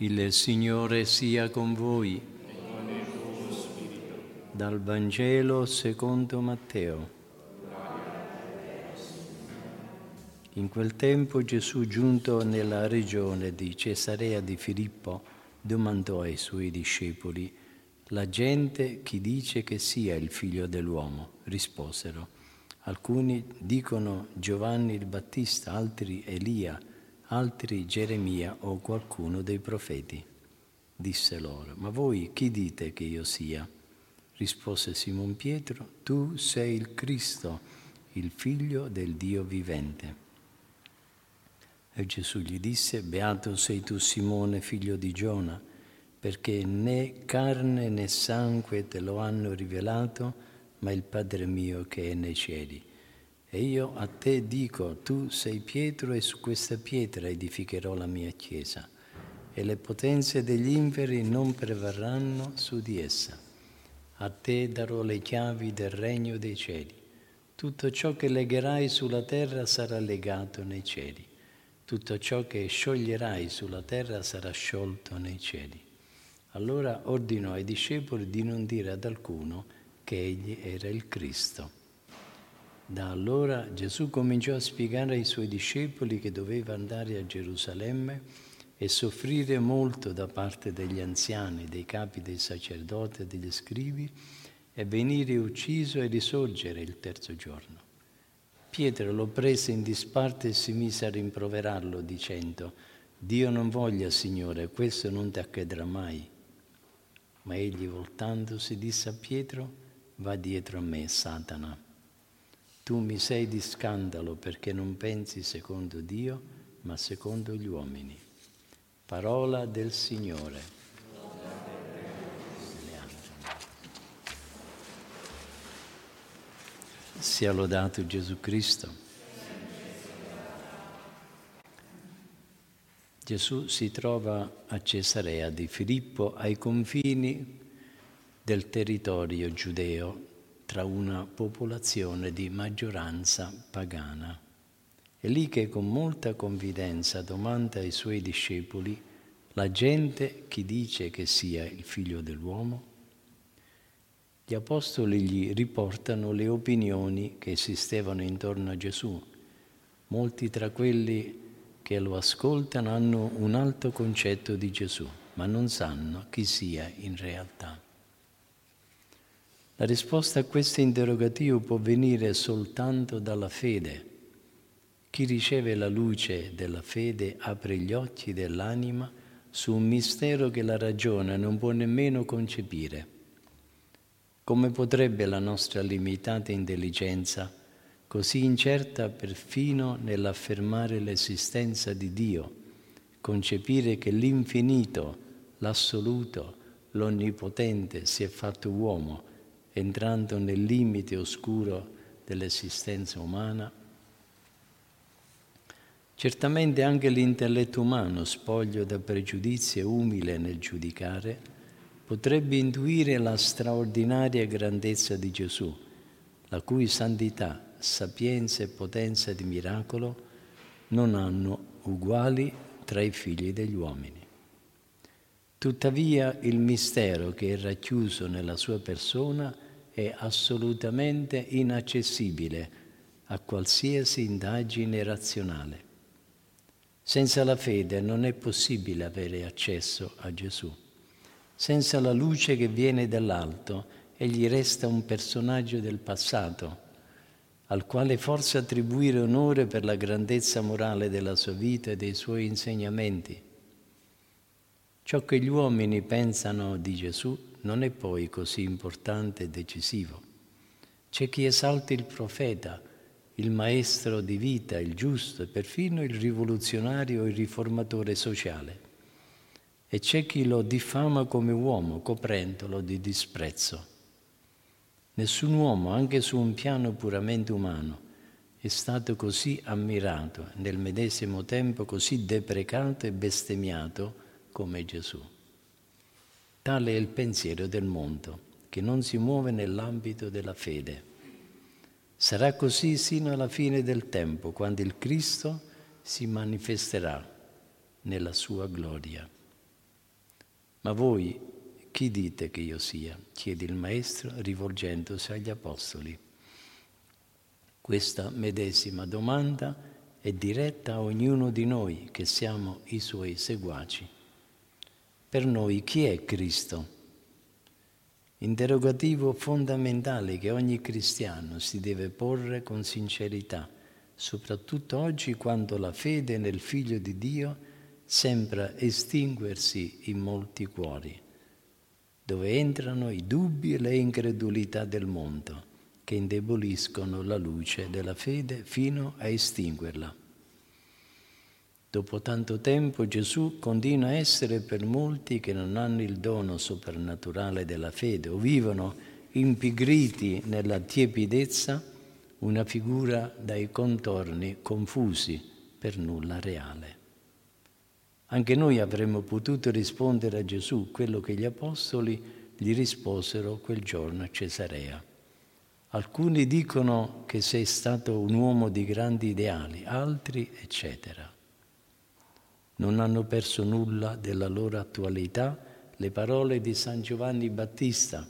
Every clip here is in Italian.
Il Signore sia con voi. Dal Vangelo secondo Matteo. In quel tempo Gesù, giunto nella regione di Cesarea di Filippo, domandò ai suoi discepoli, la gente chi dice che sia il figlio dell'uomo? Risposero, alcuni dicono Giovanni il Battista, altri Elia altri Geremia o qualcuno dei profeti. Disse loro, ma voi chi dite che io sia? Rispose Simon Pietro, tu sei il Cristo, il figlio del Dio vivente. E Gesù gli disse, beato sei tu Simone, figlio di Giona, perché né carne né sangue te lo hanno rivelato, ma il Padre mio che è nei cieli. E io a te dico, tu sei Pietro e su questa pietra edificherò la mia chiesa e le potenze degli inferi non prevarranno su di essa. A te darò le chiavi del regno dei cieli. Tutto ciò che legherai sulla terra sarà legato nei cieli. Tutto ciò che scioglierai sulla terra sarà sciolto nei cieli. Allora ordinò ai discepoli di non dire ad alcuno che egli era il Cristo. Da allora Gesù cominciò a spiegare ai suoi discepoli che doveva andare a Gerusalemme e soffrire molto da parte degli anziani, dei capi dei sacerdoti e degli scrivi e venire ucciso e risorgere il terzo giorno. Pietro lo prese in disparte e si mise a rimproverarlo dicendo, Dio non voglia, Signore, questo non ti accadrà mai. Ma egli voltandosi disse a Pietro, va dietro a me, Satana tu mi sei di scandalo perché non pensi secondo Dio, ma secondo gli uomini. Parola del Signore. Sia lodato Gesù Cristo. Gesù si trova a Cesarea di Filippo ai confini del territorio giudeo tra una popolazione di maggioranza pagana. È lì che con molta confidenza domanda ai suoi discepoli la gente chi dice che sia il figlio dell'uomo? Gli apostoli gli riportano le opinioni che esistevano intorno a Gesù. Molti tra quelli che lo ascoltano hanno un alto concetto di Gesù, ma non sanno chi sia in realtà. La risposta a questo interrogativo può venire soltanto dalla fede. Chi riceve la luce della fede apre gli occhi dell'anima su un mistero che la ragione non può nemmeno concepire. Come potrebbe la nostra limitata intelligenza, così incerta perfino nell'affermare l'esistenza di Dio, concepire che l'infinito, l'assoluto, l'onnipotente si è fatto uomo, entrando nel limite oscuro dell'esistenza umana. Certamente anche l'intelletto umano, spoglio da pregiudizi e umile nel giudicare, potrebbe intuire la straordinaria grandezza di Gesù, la cui santità, sapienza e potenza di miracolo non hanno uguali tra i figli degli uomini. Tuttavia il mistero che è racchiuso nella sua persona è assolutamente inaccessibile a qualsiasi indagine razionale. Senza la fede non è possibile avere accesso a Gesù. Senza la luce che viene dall'alto, egli resta un personaggio del passato, al quale forse attribuire onore per la grandezza morale della sua vita e dei suoi insegnamenti. Ciò che gli uomini pensano di Gesù non è poi così importante e decisivo. C'è chi esalta il profeta, il maestro di vita, il giusto e perfino il rivoluzionario e il riformatore sociale. E c'è chi lo diffama come uomo, coprendolo di disprezzo. Nessun uomo, anche su un piano puramente umano, è stato così ammirato, nel medesimo tempo così deprecato e bestemmiato come Gesù. Tale è il pensiero del mondo, che non si muove nell'ambito della fede. Sarà così sino alla fine del tempo, quando il Cristo si manifesterà nella sua gloria. Ma voi chi dite che io sia? chiede il Maestro rivolgendosi agli Apostoli. Questa medesima domanda è diretta a ognuno di noi che siamo i suoi seguaci. Per noi chi è Cristo? Interrogativo fondamentale che ogni cristiano si deve porre con sincerità, soprattutto oggi quando la fede nel Figlio di Dio sembra estinguersi in molti cuori dove entrano i dubbi e le incredulità del mondo che indeboliscono la luce della fede fino a estinguerla. Dopo tanto tempo Gesù continua a essere per molti che non hanno il dono soprannaturale della fede o vivono impigriti nella tiepidezza una figura dai contorni confusi per nulla reale. Anche noi avremmo potuto rispondere a Gesù quello che gli apostoli gli risposero quel giorno a Cesarea. Alcuni dicono che sei stato un uomo di grandi ideali, altri eccetera. Non hanno perso nulla della loro attualità le parole di San Giovanni Battista.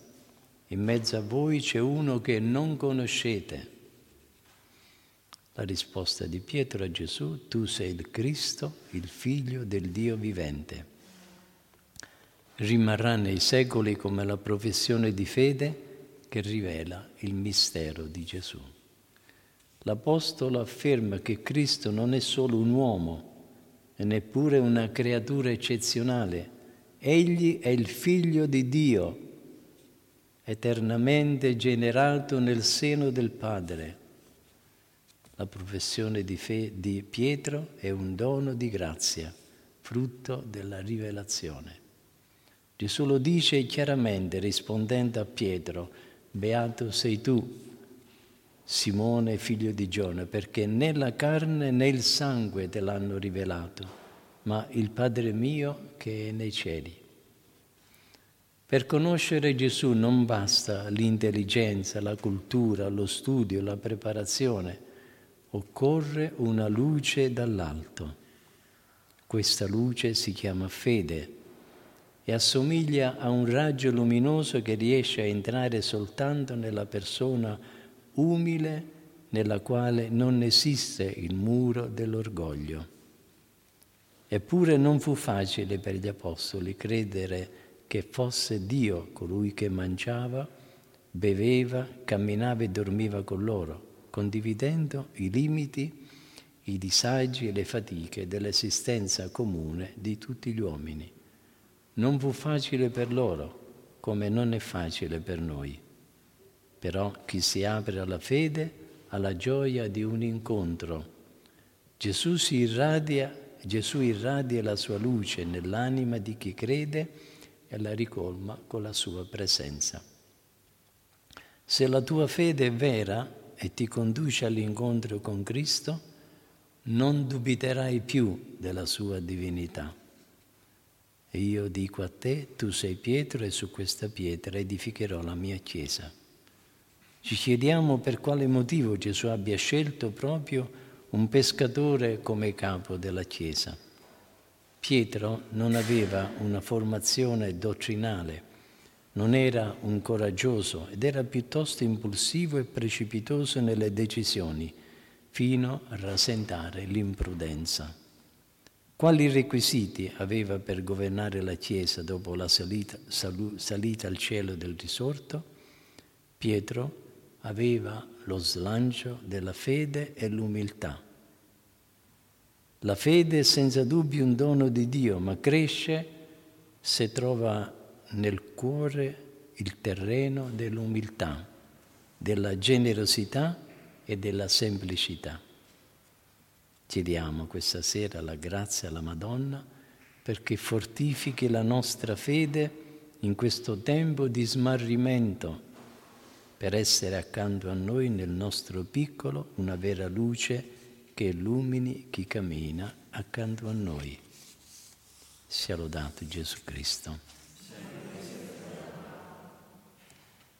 In mezzo a voi c'è uno che non conoscete la risposta di Pietro a Gesù, tu sei il Cristo, il figlio del Dio vivente. Rimarrà nei secoli come la professione di fede che rivela il mistero di Gesù. L'Apostolo afferma che Cristo non è solo un uomo neppure una creatura eccezionale, egli è il figlio di Dio, eternamente generato nel seno del Padre la professione di, fe, di Pietro è un dono di grazia, frutto della rivelazione. Gesù lo dice chiaramente rispondendo a Pietro, beato sei tu, Simone figlio di Giona, perché né la carne né il sangue te l'hanno rivelato, ma il Padre mio che è nei cieli. Per conoscere Gesù non basta l'intelligenza, la cultura, lo studio, la preparazione occorre una luce dall'alto. Questa luce si chiama fede e assomiglia a un raggio luminoso che riesce a entrare soltanto nella persona umile nella quale non esiste il muro dell'orgoglio. Eppure non fu facile per gli apostoli credere che fosse Dio colui che mangiava, beveva, camminava e dormiva con loro condividendo i limiti, i disagi e le fatiche dell'esistenza comune di tutti gli uomini. Non fu facile per loro, come non è facile per noi. Però chi si apre alla fede ha la gioia di un incontro. Gesù, irradia, Gesù irradia la sua luce nell'anima di chi crede e la ricolma con la sua presenza. Se la tua fede è vera, e ti conduce all'incontro con Cristo, non dubiterai più della sua divinità. E io dico a te, tu sei Pietro e su questa pietra edificherò la mia chiesa. Ci chiediamo per quale motivo Gesù abbia scelto proprio un pescatore come capo della chiesa. Pietro non aveva una formazione dottrinale, non era un coraggioso ed era piuttosto impulsivo e precipitoso nelle decisioni, fino a rasentare l'imprudenza. Quali requisiti aveva per governare la Chiesa dopo la salita, salu, salita al cielo del risorto? Pietro aveva lo slancio della fede e l'umiltà. La fede è senza dubbio un dono di Dio, ma cresce se trova nel cuore il terreno dell'umiltà, della generosità e della semplicità. Chiediamo questa sera la grazia alla Madonna perché fortifichi la nostra fede in questo tempo di smarrimento, per essere accanto a noi nel nostro piccolo una vera luce che illumini chi cammina accanto a noi. Sia lodato Gesù Cristo.